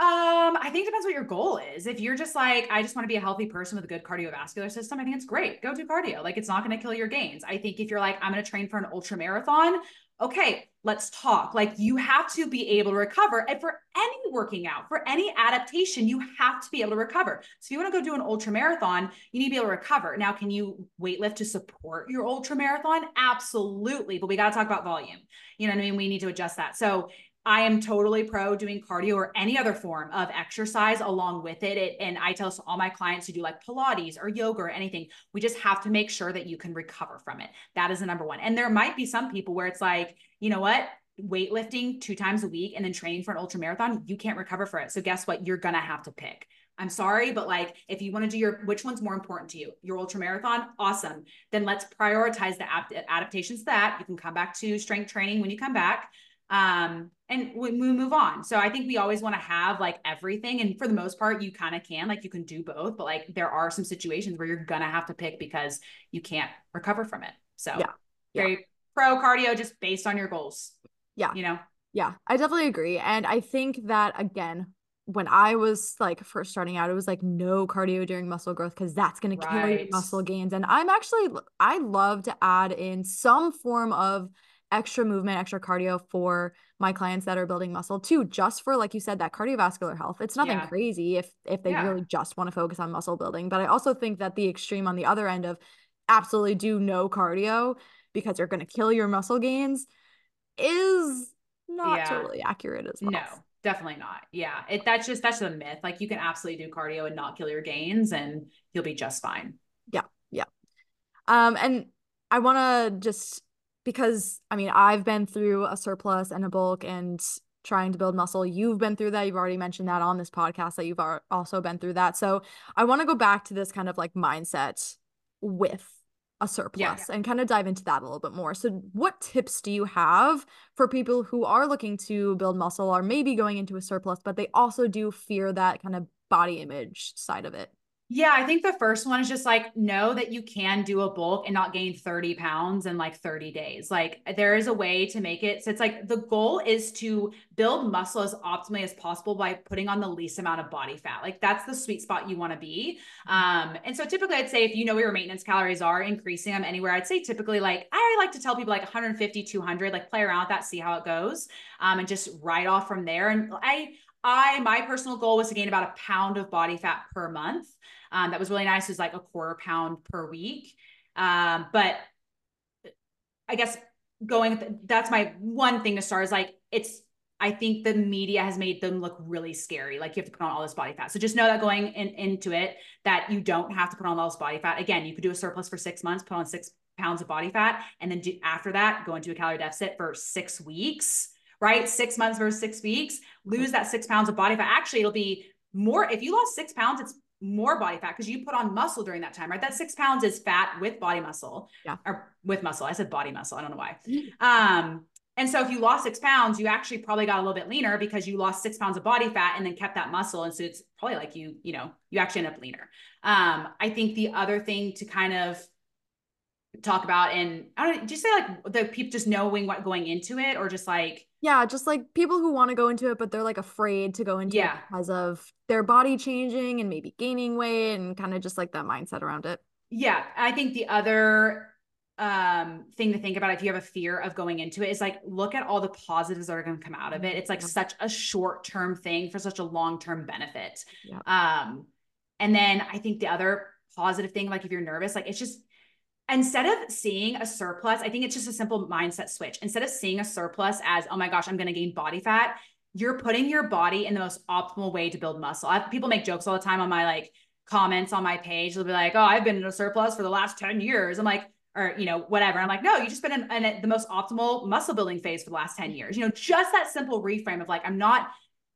um, I think it depends what your goal is. If you're just like, I just want to be a healthy person with a good cardiovascular system, I think it's great. Go do cardio. Like it's not going to kill your gains. I think if you're like, I'm going to train for an ultra marathon, okay, let's talk. Like you have to be able to recover. And for any working out, for any adaptation, you have to be able to recover. So if you want to go do an ultra marathon, you need to be able to recover. Now, can you weightlift to support your ultra marathon? Absolutely. But we got to talk about volume. You know what I mean? We need to adjust that. So I am totally pro doing cardio or any other form of exercise along with it. it. And I tell all my clients to do like Pilates or yoga or anything. We just have to make sure that you can recover from it. That is the number one. And there might be some people where it's like, you know what? Weightlifting two times a week and then training for an ultra marathon, you can't recover for it. So guess what? You're to have to pick. I'm sorry, but like if you want to do your which one's more important to you, your ultra marathon, awesome. Then let's prioritize the adaptations to that. You can come back to strength training when you come back um and we, we move on so i think we always want to have like everything and for the most part you kind of can like you can do both but like there are some situations where you're gonna have to pick because you can't recover from it so yeah very yeah. Pro cardio just based on your goals yeah you know yeah i definitely agree and i think that again when I was like first starting out, it was like no cardio during muscle growth because that's going right. to kill your muscle gains. And I'm actually, I love to add in some form of extra movement, extra cardio for my clients that are building muscle too, just for like you said, that cardiovascular health. It's nothing Yeah. crazy if if they Yeah. really just want to focus on muscle building. But I also think that the extreme on the other end of absolutely do no cardio because you're gonna kill your muscle gains is not Yeah. totally accurate as well. No, definitely not. Yeah. It that's just that's a myth. Like you can absolutely do cardio and not kill your gains and you'll be just fine. Yeah. Yeah. Um, and I want to just because I mean, I've been through a surplus and a bulk and trying to build muscle. You've been through that. You've already mentioned that on this podcast that you've also been through that. So I want to go back to this kind of like mindset with a surplus and kind of dive into that a little bit more. So, what tips do you have for people who are looking to build muscle or maybe going into a surplus, but they also do fear that kind of body image side of it? Yeah, I think the first one is just like know that you can do a bulk and not gain 30 pounds in like 30 days. Like there is a way to make it. So it's like the goal is to build muscle as optimally as possible by putting on the least amount of body fat. Like that's the sweet spot you want to be. Um, and so typically I'd say if you know where your maintenance calories are, increasing them anywhere, I'd say typically like I like to tell people like 150, 200, like play around with that, see how it goes. Um, and just ride off from there. And I I my personal goal was to gain about a pound of body fat per month. Um, that was really nice. It was like a quarter pound per week. Um, but I guess going, that's my one thing to start is like, it's, I think the media has made them look really scary. Like you have to put on all this body fat. So just know that going in, into it, that you don't have to put on all this body fat. Again, you could do a surplus for six months, put on six pounds of body fat, and then do, after that, go into a calorie deficit for six weeks, right? Six months versus six weeks, lose that six pounds of body fat. Actually, it'll be more, if you lost six pounds, it's more body fat because you put on muscle during that time, right? That six pounds is fat with body muscle. Yeah. Or with muscle. I said body muscle. I don't know why. Um, and so if you lost six pounds, you actually probably got a little bit leaner because you lost six pounds of body fat and then kept that muscle. And so it's probably like you, you know, you actually end up leaner. Um, I think the other thing to kind of talk about and I don't know, just say like the people just knowing what going into it or just like Yeah, just like people who want to go into it, but they're like afraid to go into Yeah. it because of their body changing and maybe gaining weight and kind of just like that mindset around it. Yeah, I think the other um thing to think about if you have a fear of going into it is like look at all the positives that are going to come out of it. It's like Yep. such a short-term thing for such a long-term benefit. Yep. Um and then I think the other positive thing like if you're nervous like it's just instead of seeing a surplus, I think it's just a simple mindset switch. Instead of seeing a surplus as, oh my gosh, I'm going to gain body fat, you're putting your body in the most optimal way to build muscle. I, people make jokes all the time on my like comments on my page. They'll be like, oh, I've been in a surplus for the last 10 years. I'm like, or, you know, whatever. I'm like, no, you just been in, in the most optimal muscle building phase for the last 10 years. You know, just that simple reframe of like, I'm not,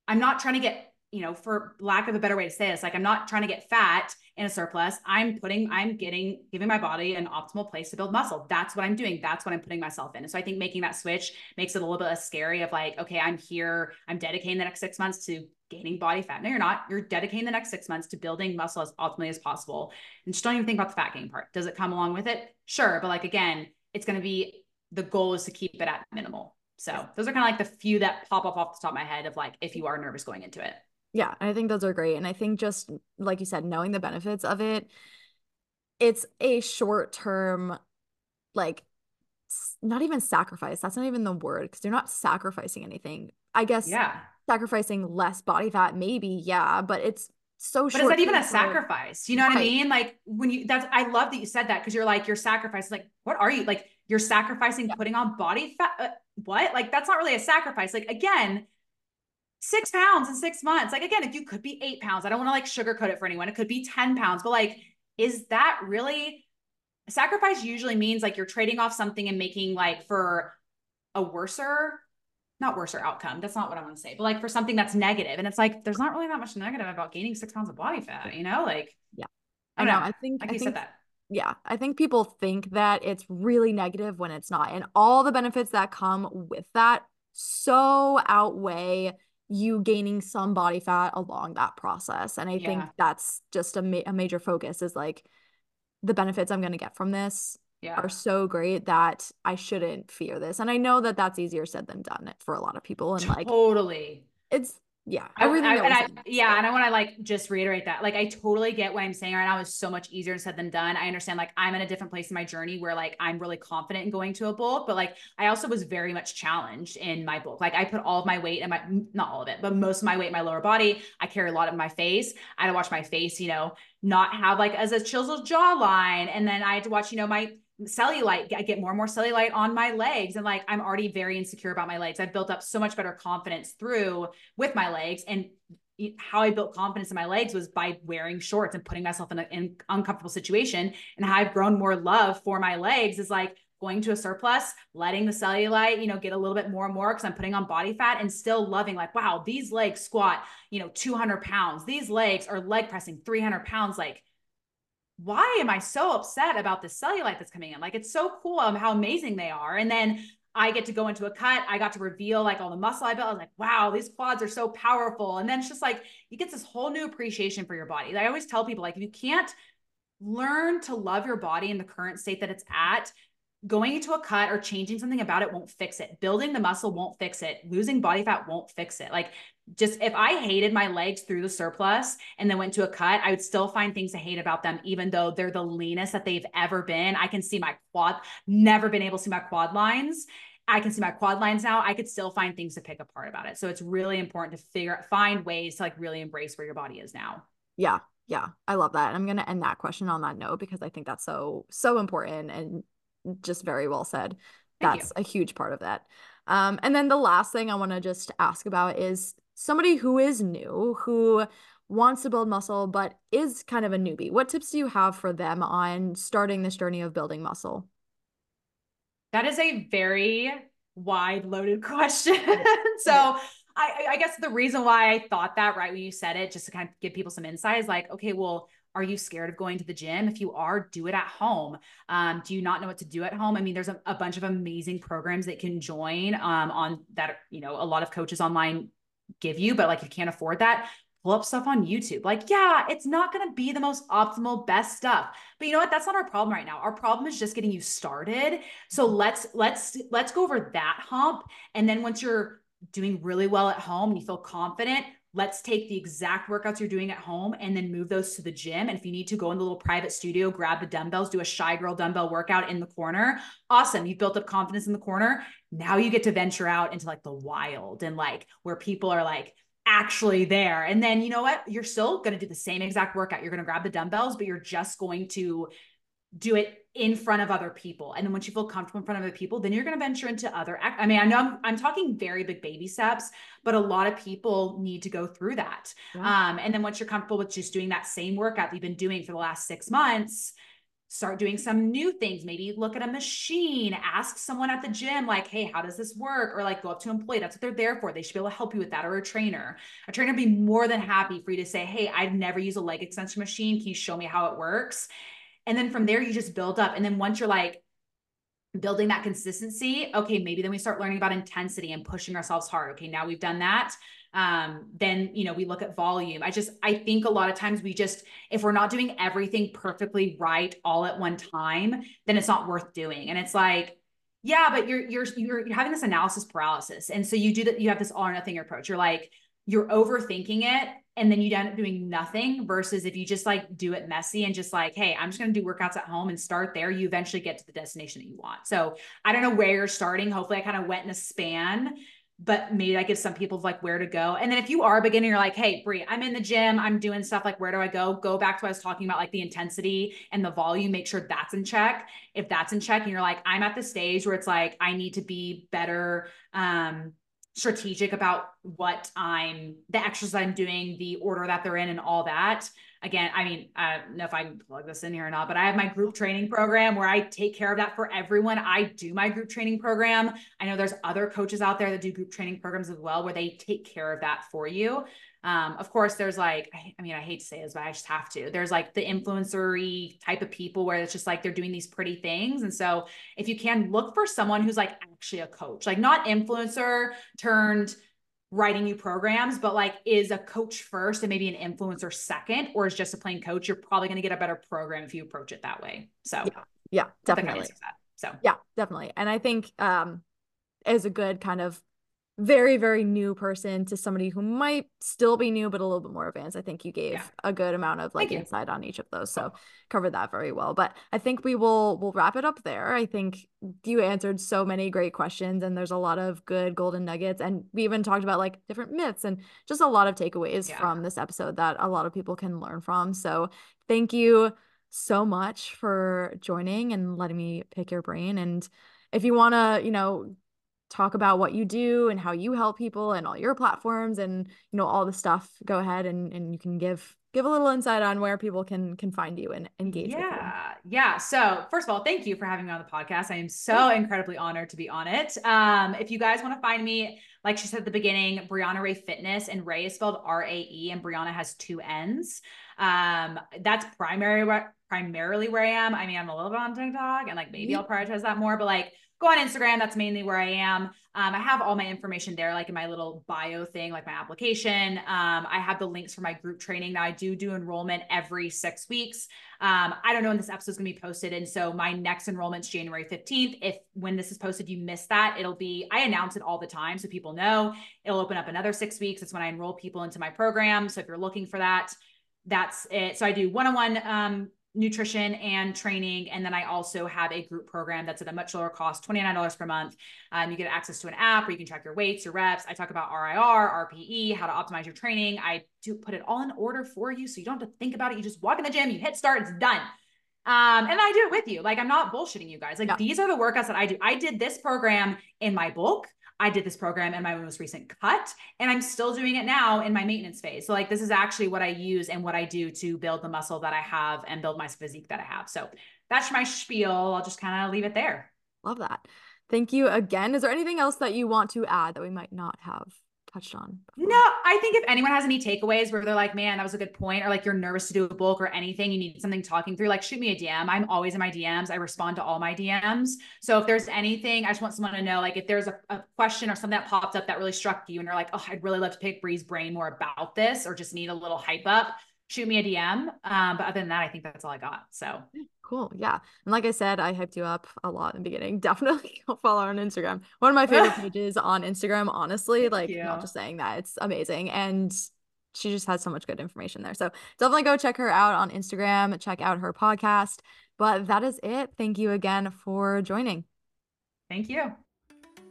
I'm not trying to get you know, for lack of a better way to say this, like I'm not trying to get fat in a surplus. I'm putting, I'm getting, giving my body an optimal place to build muscle. That's what I'm doing. That's what I'm putting myself in. So I think making that switch makes it a little bit less scary of like, okay, I'm here, I'm dedicating the next six months to gaining body fat. No, you're not. You're dedicating the next six months to building muscle as optimally as possible. And just don't even think about the fat gain part. Does it come along with it? Sure. But like, again, it's going to be, the goal is to keep it at minimal. So those are kind of like the few that pop up off the top of my head of like, if you are nervous going into it. Yeah, I think those are great. And I think just like you said, knowing the benefits of it, it's a short term, like, not even sacrifice. That's not even the word because you're not sacrificing anything. I guess Yeah. Sacrificing less body fat, maybe, yeah, but it's so short. But is that even a sacrifice? You know what I mean? Like when you that's I love that you said that because you're like you're sacrificing. Like, what are you like? You're sacrificing putting on body fat. Uh, what? Like that's not really a sacrifice. Like again, six pounds in six months. Like again, if you could be eight pounds, I don't want to like sugarcoat it for anyone. It could be 10 pounds, but like, is that really sacrifice usually means like you're trading off something and making like for a worser not worser outcome. That's not what I want to say, but like for something that's negative. And it's like, there's not really that much negative about gaining six pounds of body fat, you know? Like, Yeah. I know. know. I think Like I you think said that. yeah, I think people think that it's really negative when it's not. And all the benefits that come with that so outweigh you gaining some body fat along that process. And I think that's just a, ma- a major focus is like the benefits I'm going to get from this Yeah. are so great that I shouldn't fear this. And I know that that's easier said than done for a lot of people. And like, totally. it's Yeah. Everything I, I, and I, yeah. And I want to like just reiterate that. Like, I totally get what I'm saying right now is so much easier said than done. I understand like I'm in a different place in my journey where like I'm really confident in going to a bulk, but like I also was very much challenged in my bulk. Like I put all of my weight and my, not all of it, but most of my weight in my lower body. I carry a lot of my face. I had to watch my face, you know, not have like as a chiseled jawline. And then I had to watch, you know, my cellulite i get more and more cellulite on my legs and like i'm already very insecure about my legs i've built up so much better confidence through with my legs and how I built confidence in my legs was by wearing shorts and putting myself in an uncomfortable situation. And how I've grown more love for my legs is like going to a surplus, letting the cellulite, you know, get a little bit more and more because I'm putting on body fat and still loving like, wow, these legs squat, you know, 200 pounds. These legs are leg pressing 300 pounds. Like why am I so upset about the cellulite that's coming in? Like, it's so cool um, how amazing they are. And then I get to go into a cut. I got to reveal like all the muscle I built. I was like, wow, these quads are so powerful. And then it's just like, you get this whole new appreciation for your body. I always tell people, like, if you can't learn to love your body in the current state that it's at, going into a cut or changing something about it won't fix it. Building the muscle won't fix it. Losing body fat won't fix it. Like just if I hated my legs through the surplus and then went to a cut, I would still find things to hate about them, even though they're the leanest that they've ever been. I can see my quad, never been able to see my quad lines. I can see my quad lines now. I could still find things to pick apart about it. So it's really important to figure find ways to like really embrace where your body is now. Yeah. Yeah. I love that. And I'm gonna end that question on that note because I think that's so, so important and just very well said. Thank that's you. a huge part of that. Um, and then the last thing I want to just ask about is somebody who is new, who wants to build muscle, but is kind of a newbie. What tips do you have for them on starting this journey of building muscle? That is a very wide loaded question. so I, I guess the reason why I thought that right when you said it, just to kind of give people some insight, is like, okay, well, are you scared of going to the gym? If you are, do it at home. Um, do you not know what to do at home? I mean, there's a, a bunch of amazing programs that can join um, on that. You know, a lot of coaches online give you, but like you can't afford that, pull up stuff on YouTube. Like, yeah, it's not going to be the most optimal best stuff. But you know what? That's not our problem right now. Our problem is just getting you started. So let's let's let's go over that hump and then once you're doing really well at home and you feel confident, let's take the exact workouts you're doing at home and then move those to the gym. And if you need to go in the little private studio, grab the dumbbells, do a shy girl dumbbell workout in the corner. Awesome. You've built up confidence in the corner. Now you get to venture out into like the wild and like where people are like, actually there. And then you know what? You're still going to do the same exact workout. You're going to grab the dumbbells, but you're just going to do it in front of other people. And then once you feel comfortable in front of other people, then you're going to venture into other. I mean, I know I'm, I'm, talking very big baby steps, but a lot of people need to go through that. Yeah. Um, and then once you're comfortable with just doing that same workout that you've been doing for the last six months, start doing some new things. Maybe look at a machine, ask someone at the gym, like, hey, how does this work? Or like go up to an employee. That's what they're there for. They should be able to help you with that, or a trainer. A trainer would be more than happy for you to say, hey, I've never used a leg extension machine. Can you show me how it works? And then from there, you just build up. And then once you're like building that consistency, okay, maybe then we start learning about intensity and pushing ourselves hard. Okay, now we've done that. Um, then you know we look at volume. I just I think a lot of times we just if we're not doing everything perfectly right all at one time, then it's not worth doing. And it's like yeah, but you're you're you're having this analysis paralysis, and so you do that. You have this all or nothing approach. You're like you're overthinking it and then you end up doing nothing versus if you just like do it messy and just like hey i'm just going to do workouts at home and start there you eventually get to the destination that you want. So i don't know where you're starting. Hopefully i kind of went in a span but maybe that gives some people like where to go. And then if you are a beginner you're like hey Brie, i'm in the gym i'm doing stuff like where do i go? Go back to what i was talking about like the intensity and the volume make sure that's in check. If that's in check and you're like i'm at the stage where it's like i need to be better um strategic about what I'm the exercise I'm doing, the order that they're in, and all that. Again, I mean, I don't know if I can plug this in here or not, but I have my group training program where I take care of that for everyone. I do my group training program. I know there's other coaches out there that do group training programs as well where they take care of that for you. Um, of course, there's like, I mean, I hate to say this, but I just have to. There's like the influencery type of people where it's just like they're doing these pretty things. And so if you can look for someone who's like actually a coach, like not influencer turned writing you programs, but like is a coach first and maybe an influencer second, or is just a plain coach, you're probably going to get a better program if you approach it that way. So yeah, yeah definitely. So yeah, definitely. And I think um is a good kind of very very new person to somebody who might still be new but a little bit more advanced i think you gave Yeah. a good amount of like insight on each of those so covered that very well but i think we will we'll wrap it up there i think you answered so many great questions and there's a lot of good golden nuggets and we even talked about like different myths and just a lot of takeaways Yeah. from this episode that a lot of people can learn from so thank you so much for joining and letting me pick your brain and if you want to you know talk about what you do and how you help people and all your platforms and you know all the stuff go ahead and and you can give give a little insight on where people can can find you and engage with you Yeah. Yeah. So, first of all, thank you for having me on the podcast. I am so incredibly honored to be on it. Um, if you guys want to find me, like she said at the beginning, Brianna Rae Fitness, and Rae is spelled R A E, and Brianna has two N's. Um, that's primary primarily where I am. I mean, I'm a little bit on TikTok, and like maybe I'll prioritize that more, but like go on Instagram. That's mainly where I am. Um, I have all my information there, like in my little bio thing, like my application. Um, I have the links for my group training. Now I do do enrollment every six weeks. Um, I don't know when this episode is going to be posted. And so my next enrollment's January 15th. If when this is posted, you miss that, it'll be, I announce it all the time so people know it'll open up another six weeks. It's when I enroll people into my program. So if you're looking for that, that's it. So I do one on one um, nutrition and training. And then I also have a group program that's at a much lower cost, $29 per month. Um, you get access to an app where you can track your weights, your reps. I talk about RIR, RPE, how to optimize your training. I do put it all in order for you. So you don't have to think about it. You just walk in the gym, you hit start, it's done. Um, and I do it with you. Like I'm not bullshitting you guys. Like these are the workouts that I do. I did this program in my bulk. I did this program in my most recent cut, and I'm still doing it now in my maintenance phase. So, like, this is actually what I use and what I do to build the muscle that I have and build my physique that I have. So, that's my spiel. I'll just kind of leave it there. love that thank you again is there anything else that you want to add that we might not have touched on before? No, I think if anyone has any takeaways where they're like, man, that was a good point, or like you're nervous to do a bulk or anything, you need something talking through, like shoot me a DM. I'm always in my DMs. I respond to all my DMs. So if there's anything, I just want someone to know, like if there's a, a question or something that popped up that really struck you and you're like, oh, I'd really love to pick Bree's brain more about this or just need a little hype up, shoot me a DM. Um, but other than that, I think that's all I got. So Cool. Yeah. And like I said, I hyped you up a lot in the beginning. Definitely go follow on Instagram. One of my favorite pages on Instagram, honestly. Thank like, you. not just saying that, it's amazing. And she just has so much good information there. So definitely go check her out on Instagram, check out her podcast. But that is it. Thank you again for joining. thank you.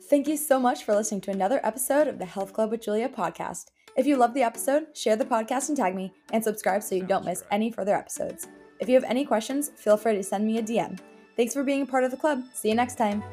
Thank you so much for listening to another episode of the Health Club with Julia podcast. If you love the episode, share the podcast and tag me, and subscribe so you don't miss any further episodes. If you have any questions, feel free to send me a DM. Thanks for being a part of the club. See you next time.